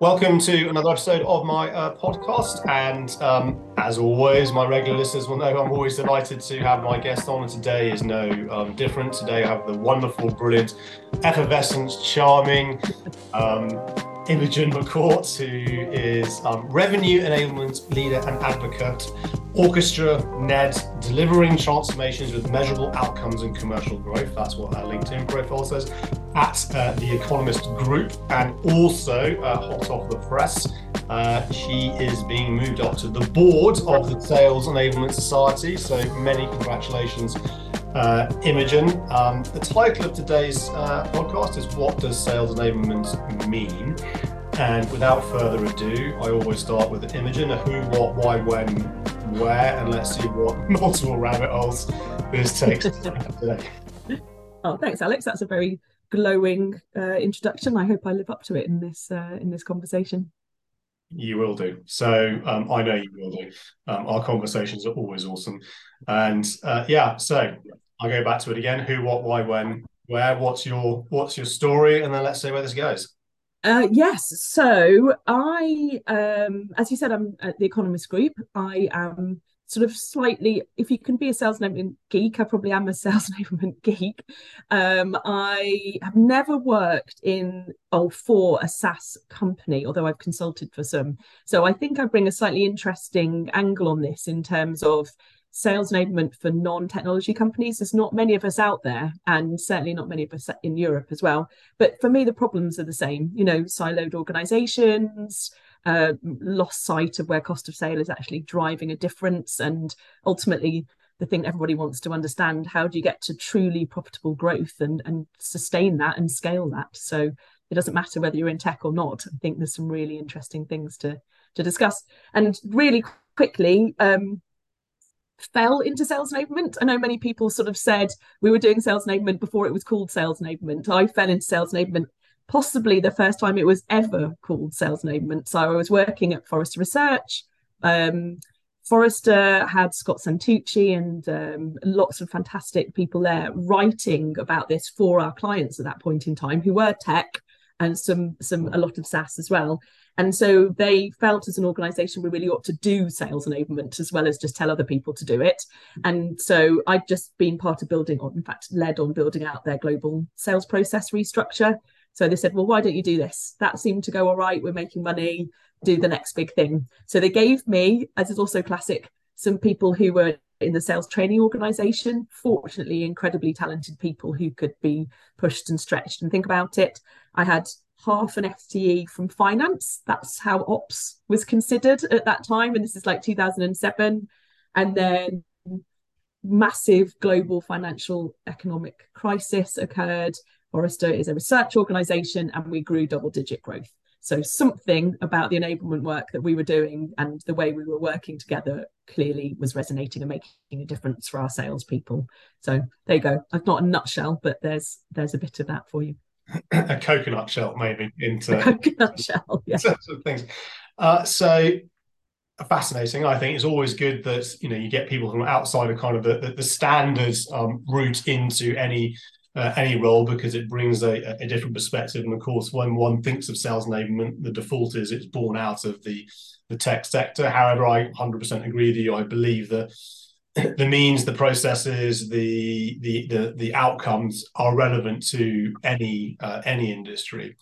Welcome to another episode of my uh, podcast. And um, as always, my regular listeners will know I'm always delighted to have my guest on. And today is no um, different. Today I have the wonderful, brilliant, effervescent, charming um, Imogen McCourt, who is um, revenue enablement leader and advocate, orchestra, NED, delivering transformations with measurable outcomes and commercial growth. That's what our LinkedIn profile says at uh, the Economist Group, and also uh, hot off the press. Uh, she is being moved up to the board of the Sales Enablement Society. So many congratulations, uh, Imogen. Um, the title of today's uh, podcast is "What Does Sales Enablement Mean?" And without further ado, I always start with Imogen: a who, what, why, when, where, and let's see what multiple rabbit holes this takes today. Oh, thanks, Alex. That's a very glowing uh, introduction. I hope I live up to it in this uh, in this conversation. You will do. So um, I know you will do. Um, our conversations are always awesome, and uh, yeah. So I'll go back to it again. Who, what, why, when, where? What's your What's your story? And then let's see where this goes. Uh, yes. So I, um, as you said, I'm at the Economist Group. I am sort of slightly if you can be a sales enablement geek i probably am a sales enablement geek um, i have never worked in oh for a saas company although i've consulted for some so i think i bring a slightly interesting angle on this in terms of sales enablement for non-technology companies there's not many of us out there and certainly not many of us in europe as well but for me the problems are the same you know siloed organizations uh, lost sight of where cost of sale is actually driving a difference. And ultimately, the thing everybody wants to understand how do you get to truly profitable growth and, and sustain that and scale that? So it doesn't matter whether you're in tech or not. I think there's some really interesting things to, to discuss. And really quickly, um, fell into sales enablement. I know many people sort of said we were doing sales enablement before it was called sales enablement. I fell into sales enablement possibly the first time it was ever called sales enablement. So I was working at Forrester Research. Um, Forrester had Scott Santucci and um, lots of fantastic people there writing about this for our clients at that point in time, who were tech and some some hmm. a lot of SaaS as well. And so they felt as an organization we really ought to do sales enablement as well as just tell other people to do it. Hmm. And so I'd just been part of building, on, in fact, led on building out their global sales process restructure. So they said, well, why don't you do this? That seemed to go all right. We're making money, do the next big thing. So they gave me, as is also classic, some people who were in the sales training organization, fortunately, incredibly talented people who could be pushed and stretched and think about it. I had half an FTE from finance. That's how ops was considered at that time. And this is like 2007. And then massive global financial economic crisis occurred Forrester is a research organization and we grew double digit growth. So something about the enablement work that we were doing and the way we were working together clearly was resonating and making a difference for our salespeople. So there you go. I've not a nutshell, but there's there's a bit of that for you. a coconut shell, maybe into a coconut shell. Yeah. things. Uh, so fascinating. I think it's always good that you know you get people from outside of kind of the the, the standards um, route into any uh, any role because it brings a, a, different perspective. And of course, when one thinks of sales enablement, the default is it's born out of the the tech sector. However, I 100% agree with you. I believe that the means, the processes, the the the, the outcomes are relevant to any uh, any industry.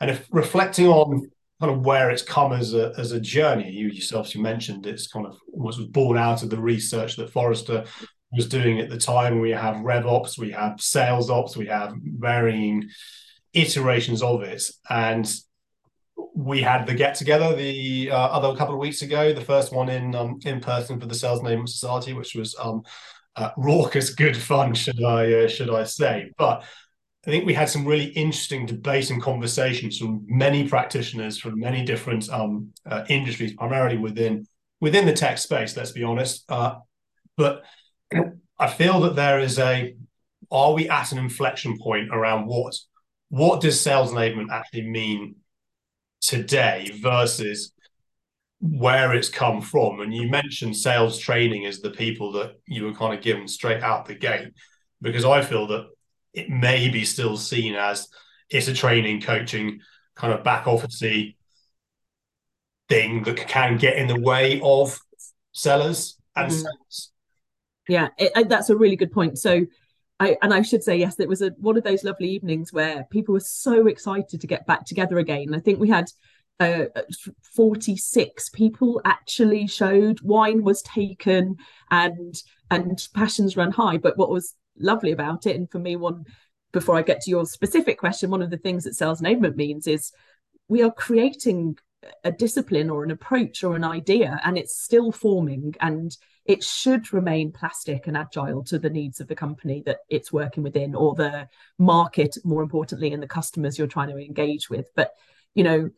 And if reflecting on kind of where it's come as a as a journey, you yourself you mentioned it's kind of was born out of the research that Forrester was doing at the time. We have RevOps, we have Sales Ops, we have varying iterations of it. And we had the get together the uh, other couple of weeks ago, the first one in um, in person for the Sales Enablement Society, which was um, uh, raucous, good fun, should I uh, should I say? But I think we had some really interesting debate and conversations from many practitioners from many different um, uh, industries, primarily within within the tech space. Let's be honest, uh, but I feel that there is a are we at an inflection point around what what does sales enablement actually mean today versus where it's come from and you mentioned sales training as the people that you were kind of given straight out the gate because i feel that it may be still seen as it's a training coaching kind of back officey thing that can get in the way of sellers and mm. sales. Yeah, it, that's a really good point. So, I and I should say yes, it was a, one of those lovely evenings where people were so excited to get back together again. I think we had uh, 46 people actually showed wine was taken and and passions run high but what was lovely about it and for me one before i get to your specific question one of the things that sales enablement means is we are creating a discipline or an approach or an idea and it's still forming and it should remain plastic and agile to the needs of the company that it's working within or the market more importantly and the customers you're trying to engage with. But you know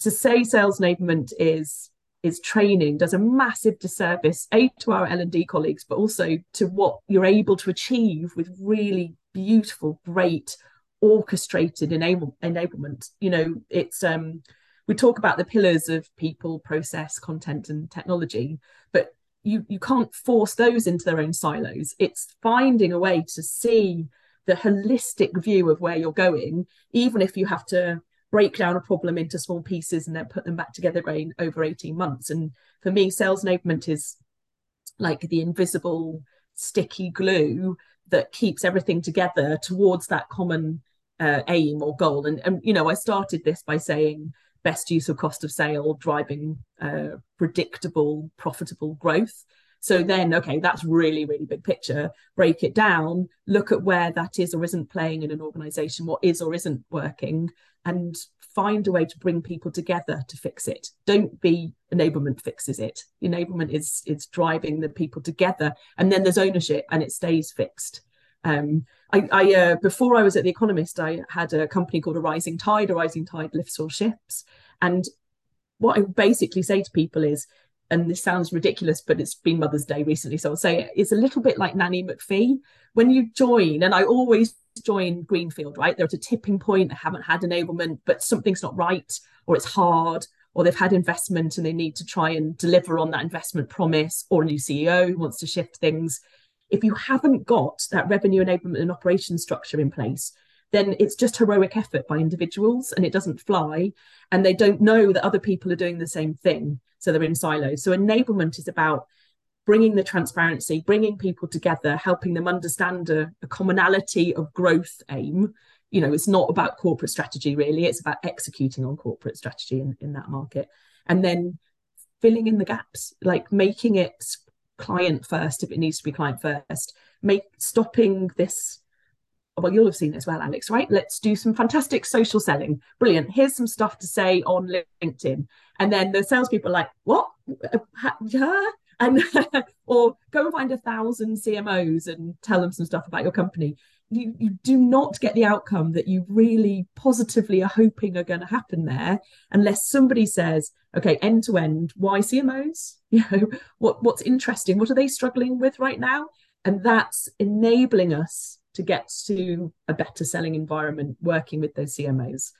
to say sales enablement is is training does a massive disservice a to our l&d colleagues but also to what you're able to achieve with really beautiful great orchestrated enable, enablement. You know it's um we talk about the pillars of people process content and technology but you you can't force those into their own silos it's finding a way to see the holistic view of where you're going even if you have to break down a problem into small pieces and then put them back together again over 18 months. And for me, sales enablement is like the invisible sticky glue that keeps everything together towards that common uh, aim or goal. And, and, you know, I started this by saying best use of cost of sale, driving uh, predictable, profitable growth. So then, okay, that's really, really big picture. Break it down, look at where that is or isn't playing in an organization, what is or isn't working, and find a way to bring people together to fix it. Don't be enablement fixes it. Enablement is is driving the people together, and then there's ownership, and it stays fixed. Um, I, I uh, before I was at the Economist, I had a company called a Rising Tide. A Rising Tide lifts all ships, and what I basically say to people is and this sounds ridiculous, but it's been Mother's Day recently, so I'll say it, it's a little bit like Nanny McPhee. When you join, and I always join Greenfield, right? They're at a tipping point, they haven't had enablement, but something's not right, or it's hard, or they've had investment and they need to try and deliver on that investment promise, or a new CEO who wants to shift things. If you haven't got that revenue enablement and operation structure in place, then it's just heroic effort by individuals and it doesn't fly. And they don't know that other people are doing the same thing. So they're in silos. So enablement is about bringing the transparency, bringing people together, helping them understand a, a commonality of growth aim. You know, it's not about corporate strategy really, it's about executing on corporate strategy in, in that market. And then filling in the gaps, like making it client first if it needs to be client first, make stopping this well, you'll have seen as well, Alex, right? Let's do some fantastic social selling. Brilliant. Here's some stuff to say on LinkedIn. And then the salespeople are like, what? Uh, yeah. And or go and find a thousand CMOs and tell them some stuff about your company. You, you do not get the outcome that you really positively are hoping are going to happen there unless somebody says, okay, end to end, why CMOs? You know, what what's interesting? What are they struggling with right now? And that's enabling us to get to a better selling environment working with those CMOs.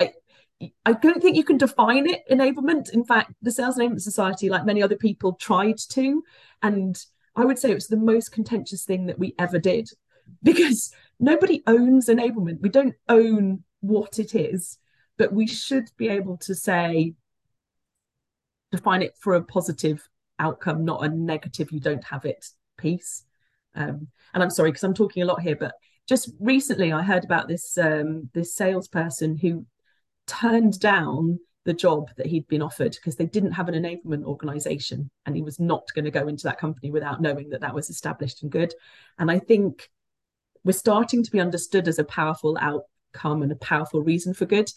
I, I don't think you can define it enablement. In fact, the Sales Enablement Society, like many other people, tried to. And I would say it was the most contentious thing that we ever did because nobody owns enablement. We don't own what it is, but we should be able to say, define it for a positive outcome, not a negative, you don't have it piece. Um, and I'm sorry because I'm talking a lot here, but just recently I heard about this um, this salesperson who turned down the job that he'd been offered because they didn't have an enablement organization and he was not going to go into that company without knowing that that was established and good and i think we're starting to be understood as a powerful outcome and a powerful reason for good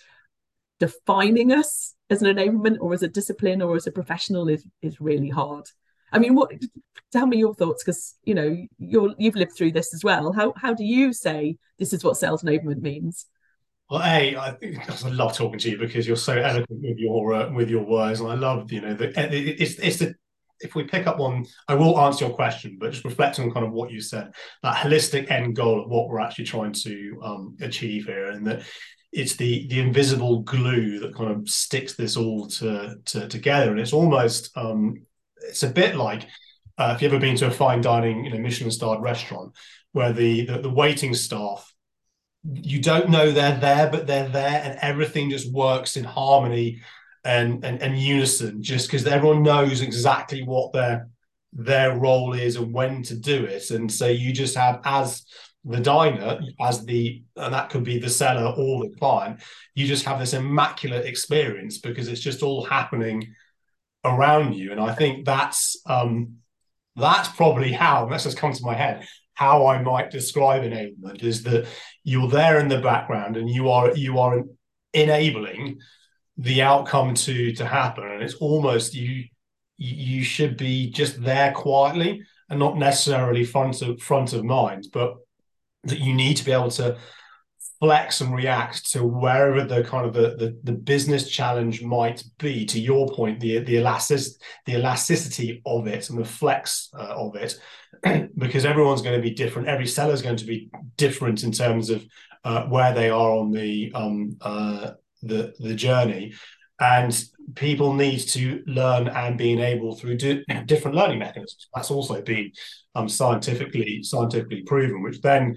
defining us as an enablement or as a discipline or as a professional is is really hard I mean, what? Tell me your thoughts, because you know you're you've lived through this as well. How how do you say this is what sales enablement means? Well, I, I love talking to you because you're so eloquent with your uh, with your words, and I love you know the it's it's the if we pick up one, I will answer your question, but just reflecting on kind of what you said, that holistic end goal of what we're actually trying to um, achieve here, and that it's the the invisible glue that kind of sticks this all to, to together, and it's almost um, it's a bit like uh, if you've ever been to a fine dining, you know, Michelin starred restaurant where the, the, the waiting staff you don't know they're there, but they're there, and everything just works in harmony and and, and unison just because everyone knows exactly what their their role is and when to do it. And so you just have as the diner as the and that could be the seller or the client you just have this immaculate experience because it's just all happening around you. And i think that's um that's probably how that's just come to my head how i might describe enablement is that you're there in the background and you are you are enabling the outcome to to happen. And it's almost you you should be just there quietly and not necessarily front of front of mind but that you need to be able to flex and react to wherever the kind of the, the, the business challenge might be to your point the the elastic the elasticity of it and the flex uh, of it because everyone's going to be different. Every seller is going to be different in terms of uh, where they are on the um uh, the the journey. And people need to learn and being able through different learning mechanisms. That's also been um, scientifically scientifically proven which then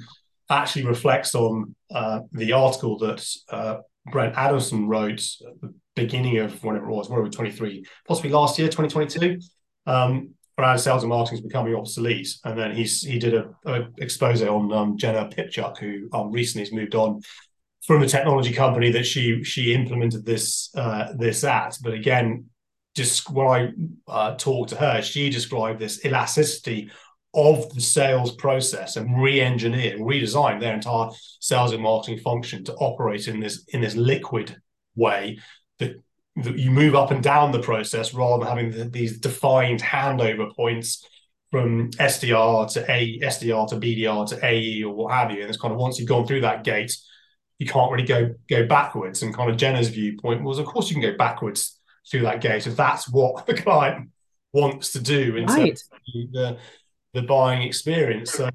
actually reflects on uh, the article that uh, Brent Adamson wrote at the beginning of whenever it was, whatever 23, possibly last year, 2022, um, around sales and marketing is becoming obsolete. And then he's he did a, a expose on um, Jenna Pipchuk, who um, recently has moved on from a technology company that she she implemented this uh, this at. But again, just when I uh, talked to her, she described this elasticity of the sales process and re-engineer, redesign their entire sales and marketing function to operate in this in this liquid way that, that you move up and down the process rather than having the, these defined handover points from SDR to A, SDR to BDR to AE or what have you. And it's kind of once you've gone through that gate, you can't really go go backwards. And kind of Jenna's viewpoint was, of course, you can go backwards through that gate if that's what the client wants to do in right. the the buying experience. So,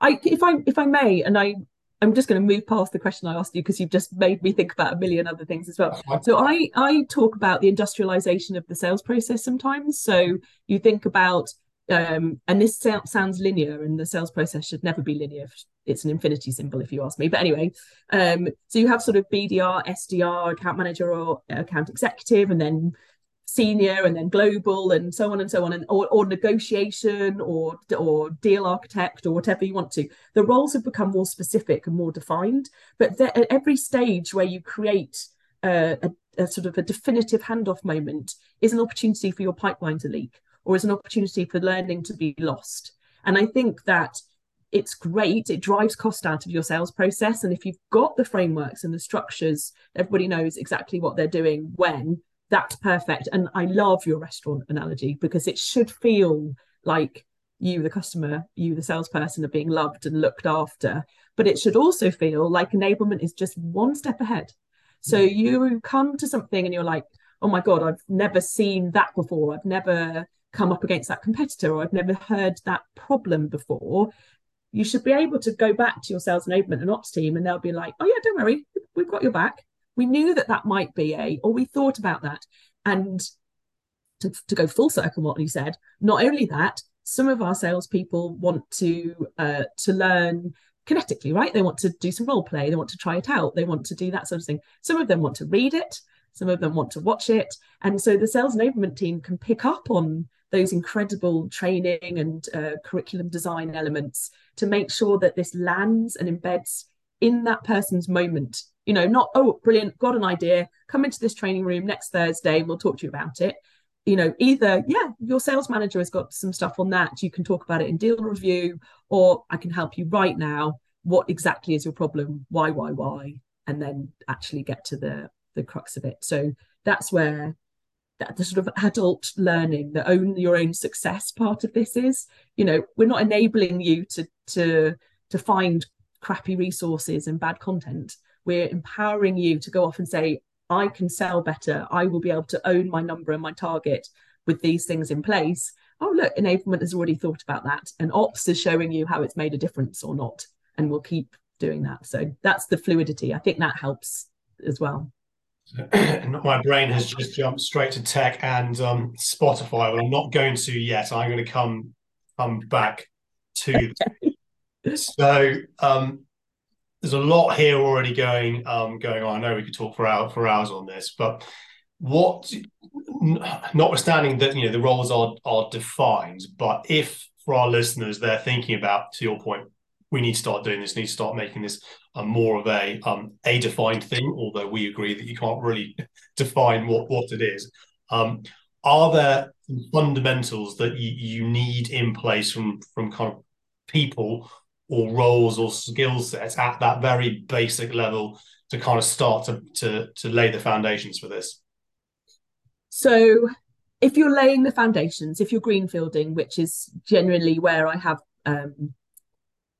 I if I if I may, and I I'm just going to move past the question I asked you because you've just made me think about a million other things as well. So I I talk about the industrialization of the sales process sometimes. So you think about um, and this sounds linear, and the sales process should never be linear. It's an infinity symbol, if you ask me. But anyway, um, so you have sort of BDR, SDR, account manager, or account executive, and then senior and then global and so on and so on and or, or negotiation or or deal architect or whatever you want to the roles have become more specific and more defined but at every stage where you create a, a, a sort of a definitive handoff moment is an opportunity for your pipeline to leak or is an opportunity for learning to be lost and i think that it's great it drives cost out of your sales process and if you've got the frameworks and the structures everybody knows exactly what they're doing when that's perfect. And I love your restaurant analogy because it should feel like you, the customer, you, the salesperson, are being loved and looked after. But it should also feel like enablement is just one step ahead. So mm. you come to something and you're like, oh my God, I've never seen that before. I've never come up against that competitor or I've never heard that problem before. You should be able to go back to your sales enablement and ops team and they'll be like, oh yeah, don't worry, we've got your back we knew that that might be a, or we thought about that. And to, to go full circle, what you said, not only that, some of our salespeople want to uh, to learn kinetically, right? They want to do some role play, they want to try it out, they want to do that sort of thing. Some of them want to read it, some of them want to watch it, and so the sales enablement team can pick up on those incredible training and uh, curriculum design elements to make sure that this lands and embeds in that person's moment. You know not oh brilliant got an idea come into this training room next thursday and we'll talk to you about it. You know either yeah your sales manager has got some stuff on that you can talk about it in deal review or i can help you right now. What exactly is your problem? Why why why? And then actually get to the the crux of it. So that's where that the sort of adult learning the own your own success part of this is you know we're not enabling you to to to find crappy resources and bad content we're empowering you to go off and say, I can sell better. I will be able to own my number and my target with these things in place. Oh, look, enablement has already thought about that. And ops is showing you how it's made a difference or not. And we'll keep doing that. So that's the fluidity. I think that helps as well. my brain has just jumped straight to tech and um, Spotify. Well, I'm not going to yet. I'm going to come come back to. so um, there's a lot here already going um, going on. I know we could talk for hours for hours on this, but what notwithstanding that you know the roles are are defined but if for our listeners they're thinking about to your point we need to start doing this need to start making this a more of a um a defined thing although we agree that you can't really define what what it is. Um are there fundamentals that you, you need in place from from kind of people or roles or skill sets at that very basic level to kind of start to to to lay the foundations for this? So if you're laying the foundations, if you're greenfielding, which is generally where I have um,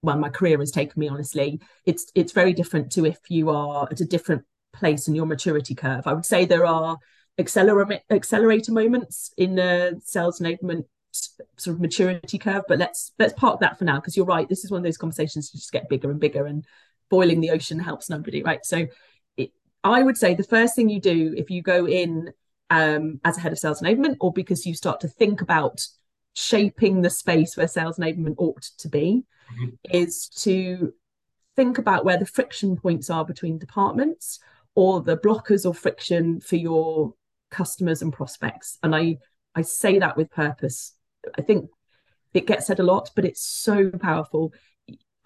well, my career has taken me honestly, it's it's very different to if you are at a different place in your maturity curve. I would say there are accelerator accelerator moments in the sales enablement sort of maturity curve, but let's let's park that for now because you're right. This is one of those conversations that just get bigger and bigger, and boiling the ocean helps nobody, right? So it, I would say the first thing you do if you go in um, as a head of sales enablement, or because you start to think about shaping the space where sales enablement ought to be, mm-hmm. is to think about where the friction points are between departments or the blockers or friction for your customers and prospects. And I I say that with purpose. I think it gets said a lot, but it's so powerful.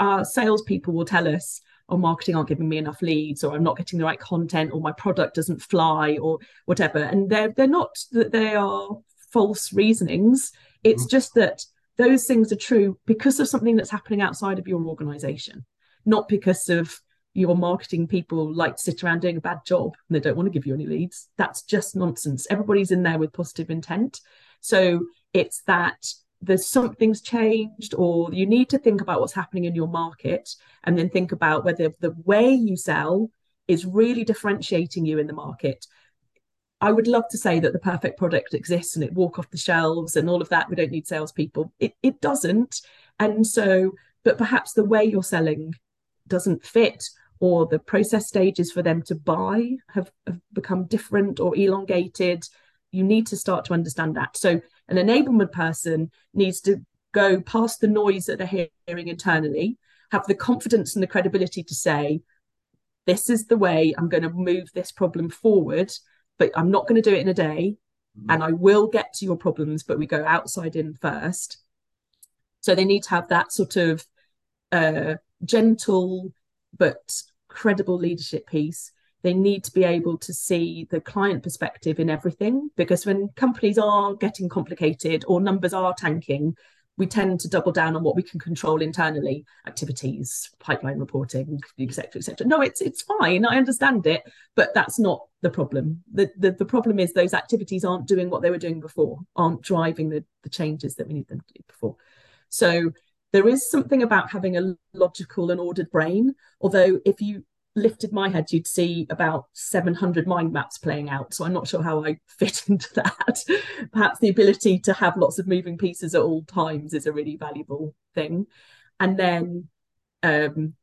Our salespeople will tell us, or marketing aren't giving me enough leads or i'm not getting the right content or my product doesn't fly or whatever and they're they're not that they are false reasonings it's mm-hmm. just that those things are true because of something that's happening outside of your organization not because of your marketing people like to sit around doing a bad job and they don't want to give you any leads. That's just nonsense. Everybody's in there with positive intent. So it's that there's something's changed or you need to think about what's happening in your market and then think about whether the way you sell is really differentiating you in the market i would love to say that the perfect product exists and it walk off the shelves and all of that. We don't need salespeople. It, it doesn't. And so but perhaps the way you're selling doesn't fit or the process stages for them to buy have, have become different or elongated. You need to start to understand that. So an enablement person needs to go past the noise that they're hearing internally, have the confidence and the credibility to say, this is the way I'm going to move this problem forward, but I'm not going to do it in a day. Mm-hmm. And I will get to your problems, but we go outside in first. So they need to have that sort of uh, gentle but credible leadership piece they need to be able to see the client perspective in everything because when companies are getting complicated or numbers are tanking we tend to double down on what we can control internally activities pipeline reporting etc etc no it's it's fine i understand it but that's not the problem. The, the the problem is those activities aren't doing what they were doing before aren't driving the, the changes that we need them to do before. So there is something about having a logical and ordered brain although if you lifted my head, you'd see about 700 mind maps playing out. So I'm not sure how I fit into that. Perhaps the ability to have lots of moving pieces at all times is a really valuable thing. And then um,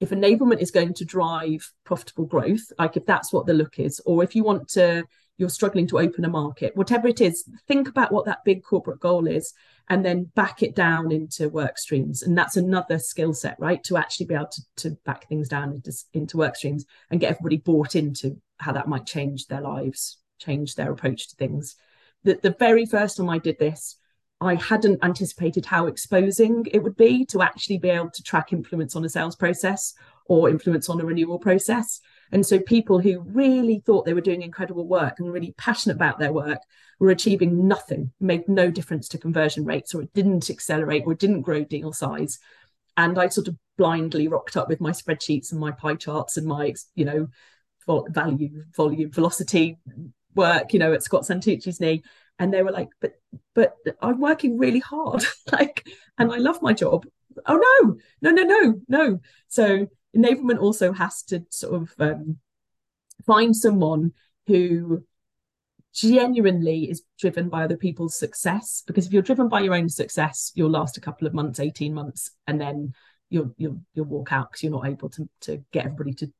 if enablement is going to drive profitable growth, like if that's what the look is, or if you want to you're struggling to open a market, whatever it is, think about what that big corporate goal is and then back it down into work streams. And that's another skill set, right? To actually be able to, to back things down into, into work streams and get everybody bought into how that might change their lives, change their approach to things. The, the very first time I did this, I hadn't anticipated how exposing it would be to actually be able to track influence on a sales process or influence on a renewal process. And so people who really thought they were doing incredible work and really passionate about their work were achieving nothing, made no difference to conversion rates, or it didn't accelerate or it didn't grow deal size. And I sort of blindly rocked up with my spreadsheets and my pie charts and my, you know, value, volume, velocity work, you know, at Scott Santucci's knee. And they were like, but but I'm working really hard. like, and I love my job. Oh no, no, no, no, no. So enablement also has to sort of um, find someone who genuinely is driven by other people's success. Because if you're driven by your own success you'll last a couple of months 18 months and then you'll you'll you'll walk out because you're not able to to get everybody to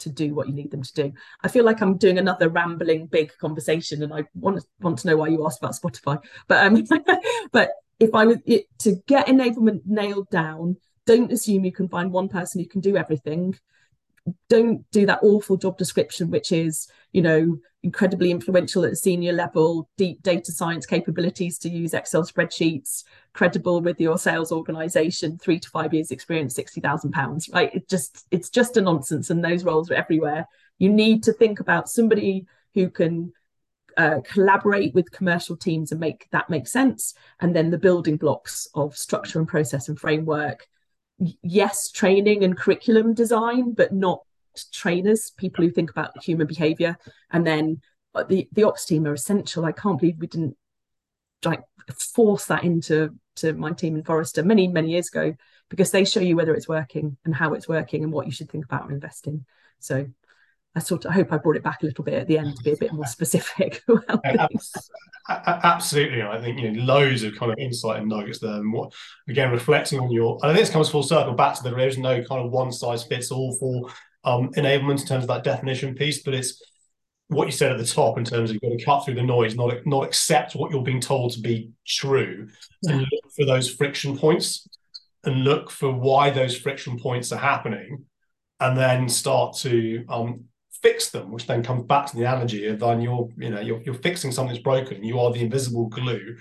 to do what you need them to do. I feel like i'm doing another rambling big conversation and i want want to know why you asked about spotify. But um but if i was it, to get enablement nailed down don't assume you can find one person who can do everything don't do that awful job description which is you know, incredibly influential at senior level, deep data science capabilities to use Excel spreadsheets, credible with your sales organization, three to five years experience, sixty thousand pounds. Right? It just it's just a nonsense, and those roles are everywhere. You need to think about somebody who can uh, collaborate with commercial teams and make that make sense and then the building blocks of structure and process and framework yes training and curriculum design but not trainers people who think about human behavior. And then uh, the the ops team are essential. I can't believe we didn't like force that into to my team in forrester many many years ago because they show you whether it's working and how it's working and what you should think about investing. So I sort of I hope I brought it back a little bit at the end to be a bit more specific. Absolutely, I think you know loads of kind of insight and nuggets there. And what again, reflecting on your, I think this comes full circle back to the there is no kind of one size fits all for um, enablement in terms of that definition piece, but it's what you said at the top in terms of you've got to cut through the noise, not not accept what you're being told to be true, and look for those friction points and look for why those friction points are happening, and then start to um, fix them, which then comes back to the analogy of then you're, you know, you're, you're fixing something that's broken. You are the invisible glue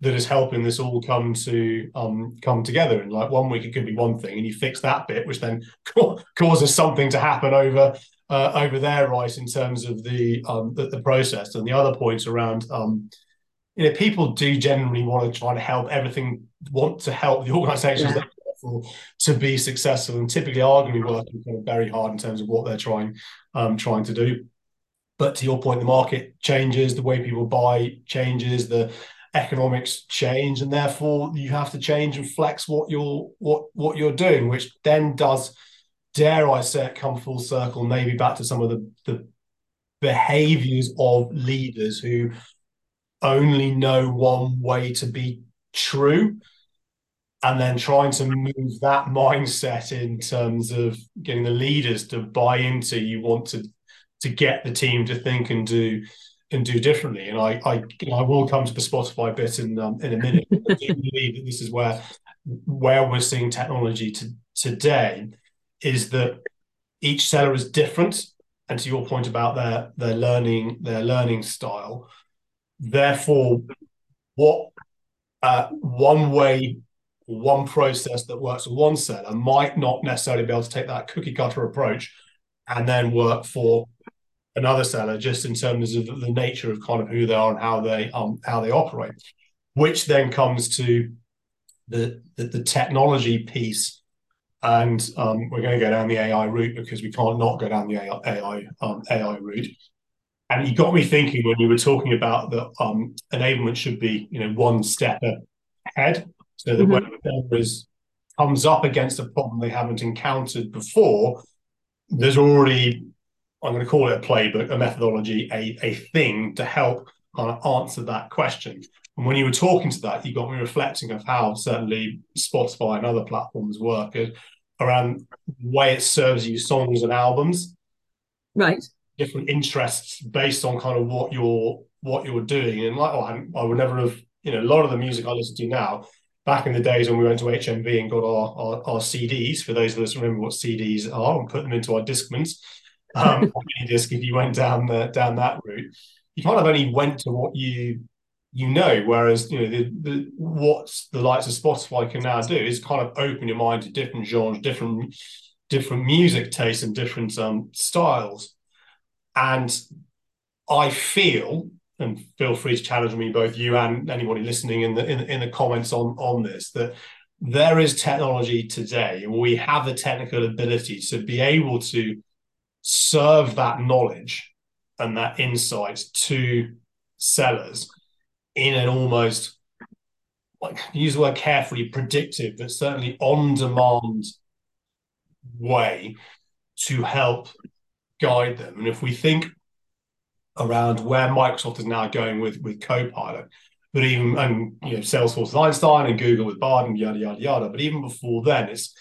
that is helping this all come to um, come together. And like one week it could be one thing, and you fix that bit, which then causes something to happen over uh, over there, right, in terms of the, um, the, the process. And the other points around, um, you know, people do generally want to try to help everything, want to help the organisations yeah to be successful and typically are going to be working kind of very hard in terms of what they're trying um, trying to do. But to your point, the market changes, the way people buy changes, the economics change, and therefore you have to change and flex what you're what what you're doing, which then does, dare I say, it come full circle, maybe back to some of the the behaviors of leaders who only know one way to be true and then trying to move that mindset in terms of getting the leaders to buy into you want to to get the team to think and do and do differently. And I I, I will come to the Spotify bit in um, in a minute. I do believe that this is where where we're seeing technology to, today is that each seller is different. And to your point about their their learning their learning style, therefore, what uh, one way one process that works with one seller might not necessarily be able to take that cookie cutter approach and then work for another seller just in terms of the nature of kind of who they are and how they um how they operate which then comes to the the, the technology piece and um, we're going to go down the AI route because we can't not go down the AI AI, um, AI route. And you got me thinking when you were talking about that um, enablement should be, you know, one step ahead so that mm-hmm. when a is comes up against a problem they haven't encountered before, there's already I'm going to call it a playbook, a methodology, a, a thing to help kind of answer that question. And when you were talking to that, you got me reflecting of how certainly Spotify and other platforms work around the way it serves you songs and albums. Right. Different interests based on kind of what you're what you're doing. And like, oh, I, I would never have, you know, a lot of the music I listen to now back in the days when we went to HMV and got our, our, our CDs, for those of us remember what CDs are, and put them into our Discmans, um, disc if you went down the, down that route, you kind of only went to what you you know. Whereas you know the, the what the likes of Spotify can now do is kind of open your mind to different genres, different different music tastes, and different um, styles. And I feel and feel free to challenge me, both you and anybody listening in the in, in the comments on on this, that there is technology today, we have the technical ability to be able to serve that knowledge and that insight to sellers in an almost like use the word carefully predictive, but certainly on demand way to help guide them. And if we think around where Microsoft is now going with with Copilot. But even and you know Salesforce with Einstein and Google with Bard and yada yada yada. But even before then, it's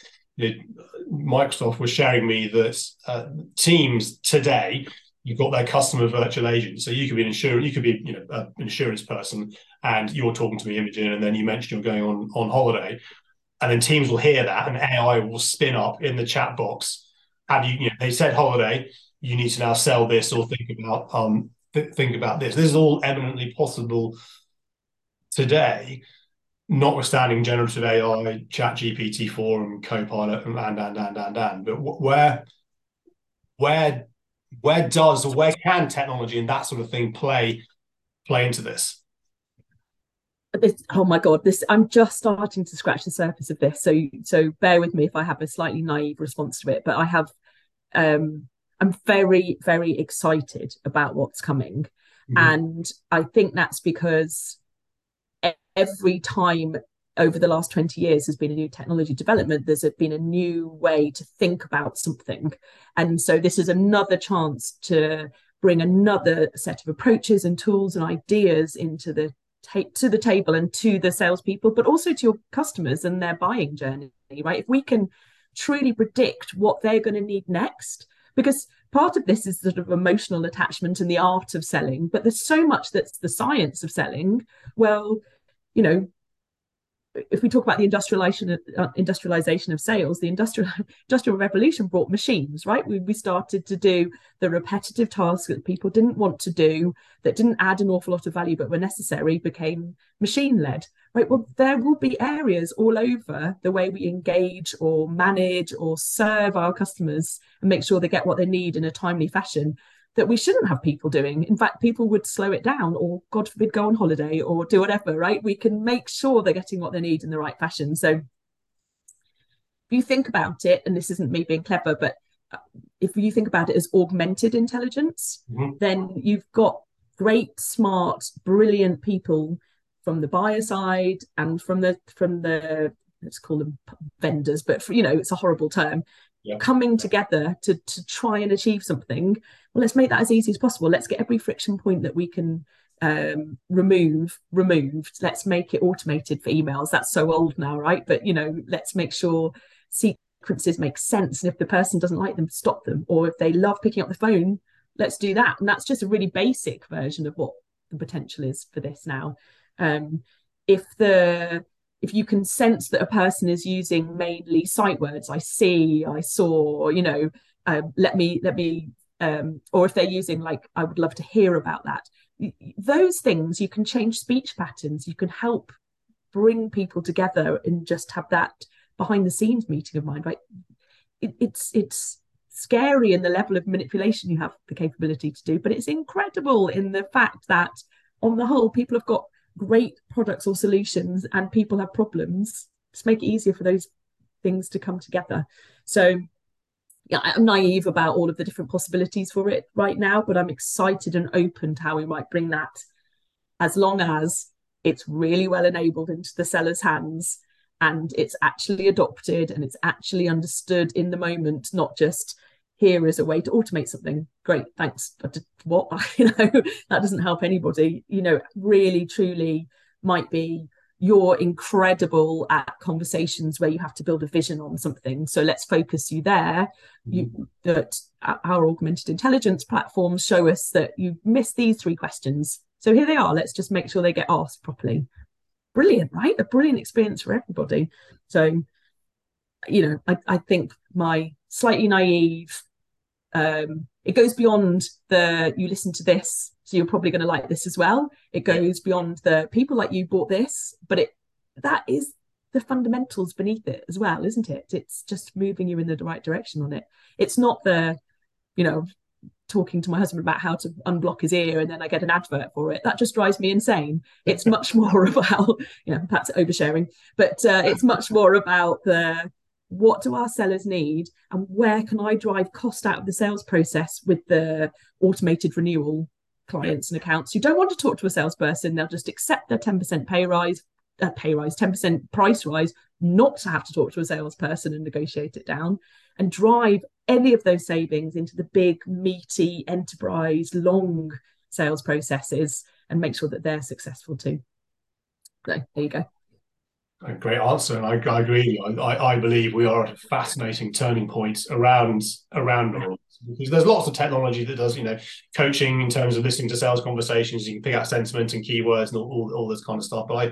Microsoft was sharing me that uh, Teams today you've got their customer virtual agent. So you could be an insurance, you could be you know an insurance person, and you're talking to me, Imogen, and then you mentioned you're going on on holiday, and then Teams will hear that, and AI will spin up in the chat box. Have you, you know, they said holiday, you need to now sell this or think about um th- think about this. This is all eminently possible today, notwithstanding generative AI, Chat GPT four and Copilot and and and and and, and. but where where where does or where can technology and that sort of thing play play into this? This, oh my god this i'm just starting to scratch the surface of this so so bear with me if i have a slightly naive response to it but i have um i'm very very excited about what's coming. Mm-hmm. and i think that's because every time over the last 20 years there's been a new technology development there's been a new way to think about something. And so this is another chance to bring another set of approaches and tools and ideas into the ta- to the table and to the salespeople but also to your customers and their buying journey right? If we can truly predict what they're going to need next because part of this is sort of emotional attachment and the art of selling but there's so much that's the science of selling. Well you know if we talk about the industrialization uh, industrialization of sales the industrial industrial revolution brought machines right? We, we started to do the repetitive tasks that people didn't want to do that didn't add an awful lot of value but were necessary became machine led right well there will be areas all over the way we engage or manage or serve our customers and make sure they get what they need in a timely fashion that we shouldn't have people doing. In fact, people would slow it down or, God forbid, go on holiday or do whatever, right? We can make sure they're getting what they need in the right fashion. So if you think about it, and this isn't me being clever, but uh, if you think about it as augmented intelligence, mm-hmm. then you've got great, smart, brilliant people from the buyer side and from the from the let's call them vendors, but for, you know it's a horrible term yeah. coming together to to try and achieve something. Well let's make that as easy as possible. Let's get every friction point that we can um, remove removed. Let's make it automated for emails. That's so old now right? But you know let's make sure sequences make sense. And if the person doesn't like them stop them. Or if they love picking up the phone let's do that. And that's just a really basic version of what the potential is for this now um, if the if you can sense that a person is using mainly sight words i see i saw you know uh, let me let me um, or if they're using like i would love to hear about that those things you can change speech patterns you can help bring people together and just have that behind the scenes meeting of mind right? It, it's it's scary in the level of manipulation you have the capability to do but it's incredible in the fact that on the whole people have got great products or solutions and people have problems just make it easier for those things to come together. So yeah i'm naive about all of the different possibilities for it right now but i'm excited and open to how we might bring that as long as it's really well enabled into the seller's hands and it's actually adopted and it's actually understood in the moment not just here is a way to automate something. Great thanks. But what? You know that doesn't help anybody. You know really truly might be you're incredible at conversations where you have to build a vision on something. So let's focus you there. You mm-hmm. that our augmented intelligence platforms show us that you missed these three questions. So here they are. Let's just make sure they get asked properly. Brilliant right? A brilliant experience for everybody. So you know i, I think my slightly naive. Um, it goes beyond the you listen to this, so you're probably going to like this as well. It goes beyond the people like you bought this, but it that is the fundamentals beneath it as well, isn't it? It's just moving you in the right direction on it. It's not the, you know, talking to my husband about how to unblock his ear and then I get an advert for it. That just drives me insane. It's much more about, you know, perhaps oversharing, but uh, it's much more about the what do our sellers need and where can I drive cost out of the sales process with the automated renewal clients and accounts who don't want to talk to a salesperson. They'll just accept their 10% pay rise, uh, pay rise, 10% price rise, not to have to talk to a salesperson and negotiate it down and drive any of those savings into the big, meaty, enterprise, long sales processes and make sure that they're successful too. So there you go. A great answer, and I, I agree. I, I, believe we are at a fascinating turning point around around because there's lots of technology that does, you know, coaching in terms of listening to sales conversations. You can pick out sentiment and keywords and all, all, all this kind of stuff. But I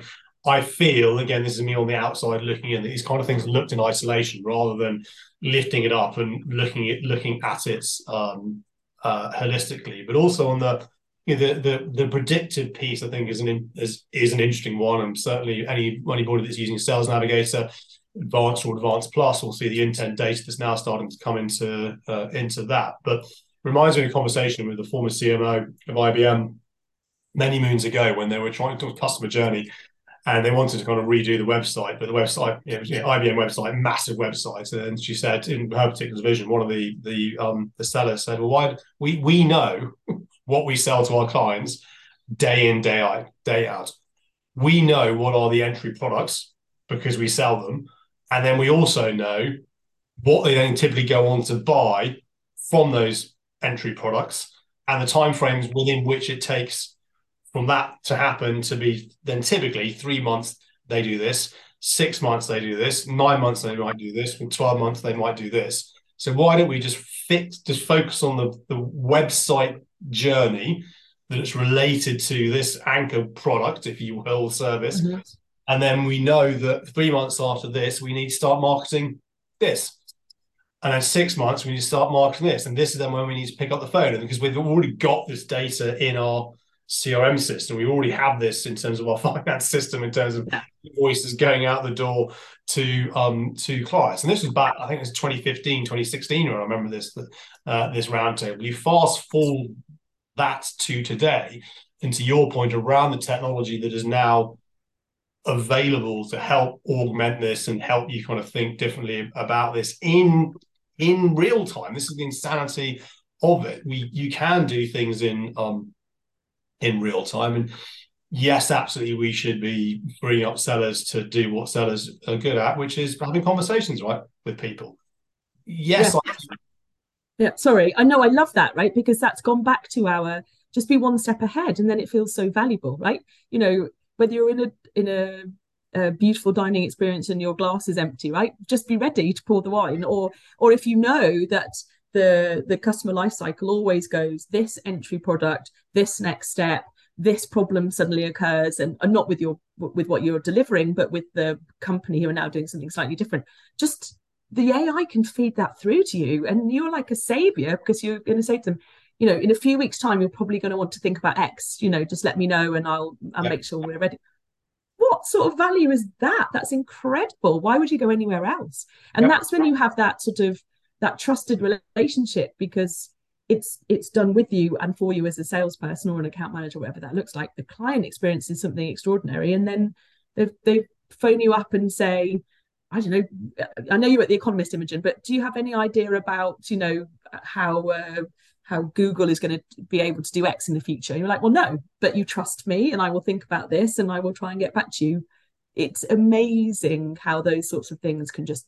I feel again, this is me on the outside looking in. These kind of things looked in isolation rather than lifting it up and looking at looking at its um, uh, holistically, but also on the you know, the, the the predictive piece. I think is an is is an interesting one, and certainly any anybody that's using Sales Navigator Advanced or Advanced Plus will see the intent data that's now starting to come into uh, into that. But reminds me of a conversation with the former CMO of IBM many moons ago when they were trying to talk customer journey and they wanted to kind of redo the website, but the website, you know, IBM website, massive website. And she said, in her particular vision, one of the the um, the sellers said, "Well, why we we know what we sell to our clients day in day out day out. We know what are the entry products because we sell them, and then we also know what they then typically go on to buy from those entry products and the timeframes within which it takes from that to happen to be then typically three months they do this, six months they do this, nine months they might do this, and 12 months they might do this. So why don't we just fit just focus on the, the website journey that it's related to this anchor product, if you will, service. Mm-hmm. And then we know that three months after this, we need to start marketing this. And then six months, we need to start marketing this. And this is then when we need to pick up the phone. And because we've already got this data in our CRM system. We already have this in terms of our finance system, in terms of invoices going out the door to um to clients. And this was back, I think it was 2015, 2016, when I remember this uh, this roundtable. You fast forward that to today, and to your point around the technology that is now available to help augment this and help you kind of think differently about this in in real time. This is the insanity of it. We you can do things in um in real time. And yes, absolutely, we should be bringing up sellers to do what sellers are good at, which is having conversations, right, with people. Yes. Yeah. I- yeah, sorry. I know I love that, right? Because that's gone back to our just be one step ahead and then it feels so valuable, right? You know, whether you're in a in a a beautiful dining experience and your glass is empty right just be ready to pour the wine or or if you know that the the customer life cycle always goes this entry product this next step this problem suddenly occurs and, and not with your with what you're delivering but with the company who are now doing something slightly different just the ai can feed that through to you and you're like a savior because you're going to say to them you know in a few weeks time you're probably going to want to think about x you know just let me know and i'll i'll yeah. make sure we're ready. What sort of value is that? That's incredible. Why would you go anywhere else? And that's when you have that sort of that trusted relationship because it's it's done with you and for you as a salesperson or an account manager whatever that looks like. The client experiences something extraordinary. And then they they phone you up and say i don't know i know you're at the economist imogen but do you have any idea about you know how uh, how google is going to be able to do x in the future And you're like well no but you trust me and i will think about this and i will try and get back to you it's amazing how those sorts of things can just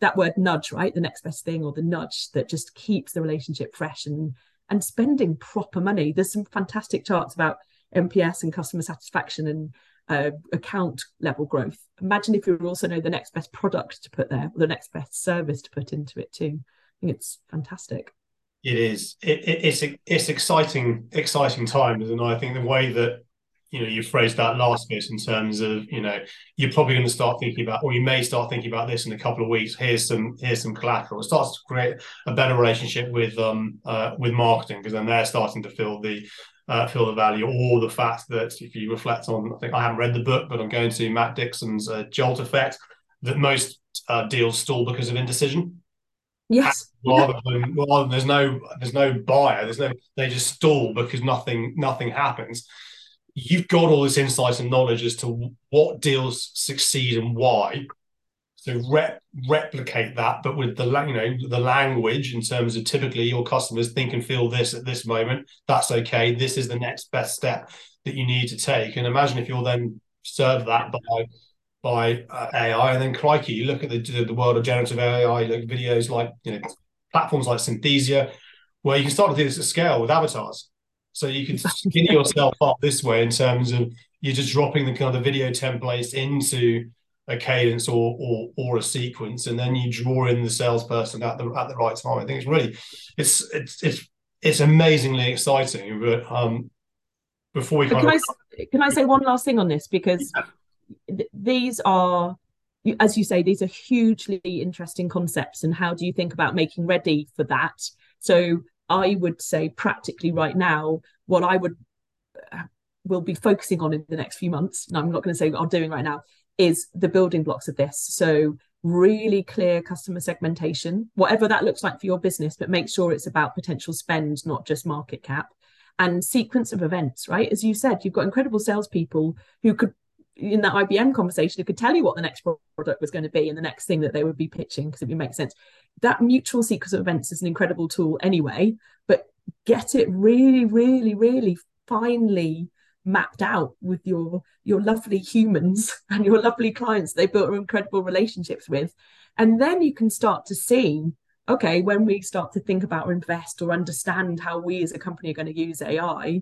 that word nudge, right? The next best thing or the nudge that just keeps the relationship fresh and and spending proper money. There's some fantastic charts about NPS and customer satisfaction and uh, account level growth. Imagine if you also know the next best product to put there, or the next best service to put into it too. I think it's fantastic. It is. It, it, it's it's exciting, exciting times, and I think the way that you know you phrased that last bit in terms of you know you're probably going to start thinking about or you may start thinking about this in a couple of weeks here's some here's some collateral it starts to create a better relationship with um uh, with marketing because then they're starting to feel the uh, feel the value or the fact that if you reflect on i think i haven't read the book but i'm going to matt dixon's uh, jolt effect that most uh, deals stall because of indecision. Yes. Rather than rather than there's no there's no buyer there's no they just stall because nothing nothing happens. You've got all this insight and knowledge as to what deals succeed and why. So rep, replicate that, but with the you know the language in terms of typically your customers think and feel this at this moment. That's okay. This is the next best step that you need to take. And imagine if you'll then serve that by by uh, AI, and then crikey, you look at the the world of generative AI, you look at videos like you know platforms like Synthesia, where you can start to do this at scale with avatars. So you can skinny yourself up this way in terms of you're just dropping the kind of video templates into a cadence or or or a sequence, and then you draw in the salesperson at the at the right time. I think it's really it's it's it's it's amazingly exciting. But um, before we can of... I can I say one last thing on this because yeah. th- these are as you say these are hugely interesting concepts and how do you think about making ready for that so I would say practically right now, what I would uh, will be focusing on in the next few months. I'm not going to say what I'm doing right now. Is the building blocks of this. So really clear customer segmentation, whatever that looks like for your business, but make sure it's about potential spend, not just market cap. And sequence of events, right? As you said, you've got incredible salespeople who could in that IBM conversation could tell you what the next product was going to be and the next thing that they would be pitching because it would make sense. That mutual sequence of events is an incredible tool anyway, but get it really, really, really finely mapped out with your your lovely humans and your lovely clients they built incredible relationships with. And then you can start to see okay when we start to think about or invest or understand how we as a company are going to use ai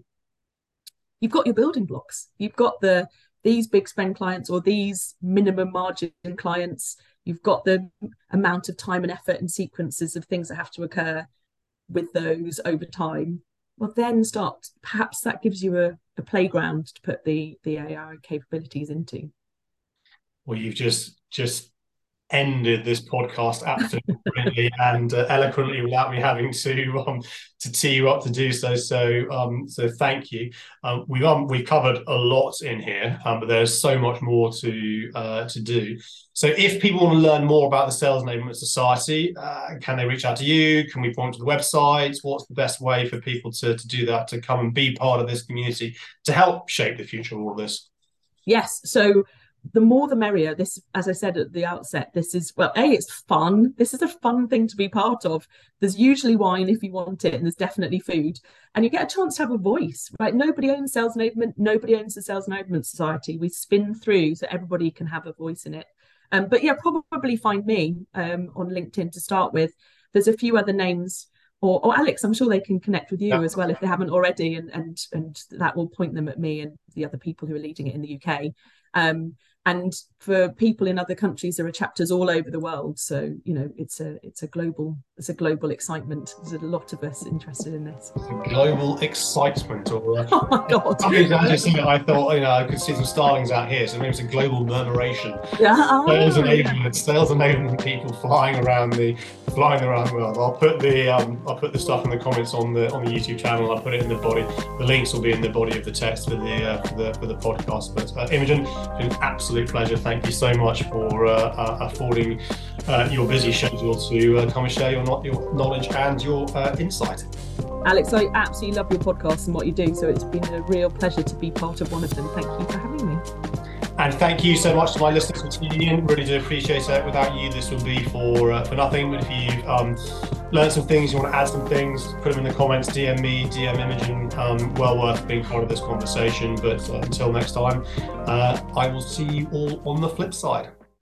you've got your building blocks. You've got the these big spend clients or these minimum margin clients. You've got the amount of time and effort and sequences of things that have to occur with those over time well then start perhaps that gives you a, a playground to put the the ai capabilities into. Well you've just just ended this podcast absolutely brilliantly and uh, eloquently without me having to um, to tee you up to do so. So um, so thank you. Um, we've um, we've covered a lot in here, um, but there's so much more to uh, to do. So if people want to learn more about the Sales Enablement Society, uh, can they reach out to you? Can we point to the website? What's the best way for people to to do that to come and be part of this community to help shape the future of all of this? Yes. So the more the merrier. This as i said at the outset this is well a it's fun. This is a fun thing to be part of. There's usually wine if you want it and there's definitely food. And you get a chance to have a voice right? Nobody owns sales enablement nobody owns the sales enablement society. We spin through so everybody can have a voice in it. Um, but yeah probably find me um, on linkedin to start with. There's a few other names or, or Alex, I'm sure they can connect with you yeah. as well if they haven't already, and and and that will point them at me and the other people who are leading it in the UK. Um, and for people in other countries there are chapters all over the world. So you know it's a it's a global it's a global excitement. There's a lot of us interested in this. Global excitement or uh, oh my god. I, just, I thought you know I could see some starlings out here. So maybe it's a global murmuration. Yeah. Sales oh, enablement yeah. sales enablement people flying around the flying around the world. I'll put the um, I'll put the stuff in the comments on the on the YouTube channel. I'll put it in the body. The links will be in the body of the text for the uh, for the for the podcast. But uh, Imogen been absolutely absolute pleasure. Thank you so much for uh, uh, affording uh, your busy schedule to uh, come and share your, your knowledge and your uh, insight. Alex, I absolutely love your podcast and what you do. So it's been a real pleasure to be part of one of them. Thank you for having me. And thank you so much to my listeners for tuning in. Really do appreciate it. Without you, this would be for uh, for nothing. But if you um, learned some things, you want to add some things, put them in the comments. DM me, DM Imogen. Um, well worth being part of this conversation. But uh, until next time, uh, I will see you all on the flip side.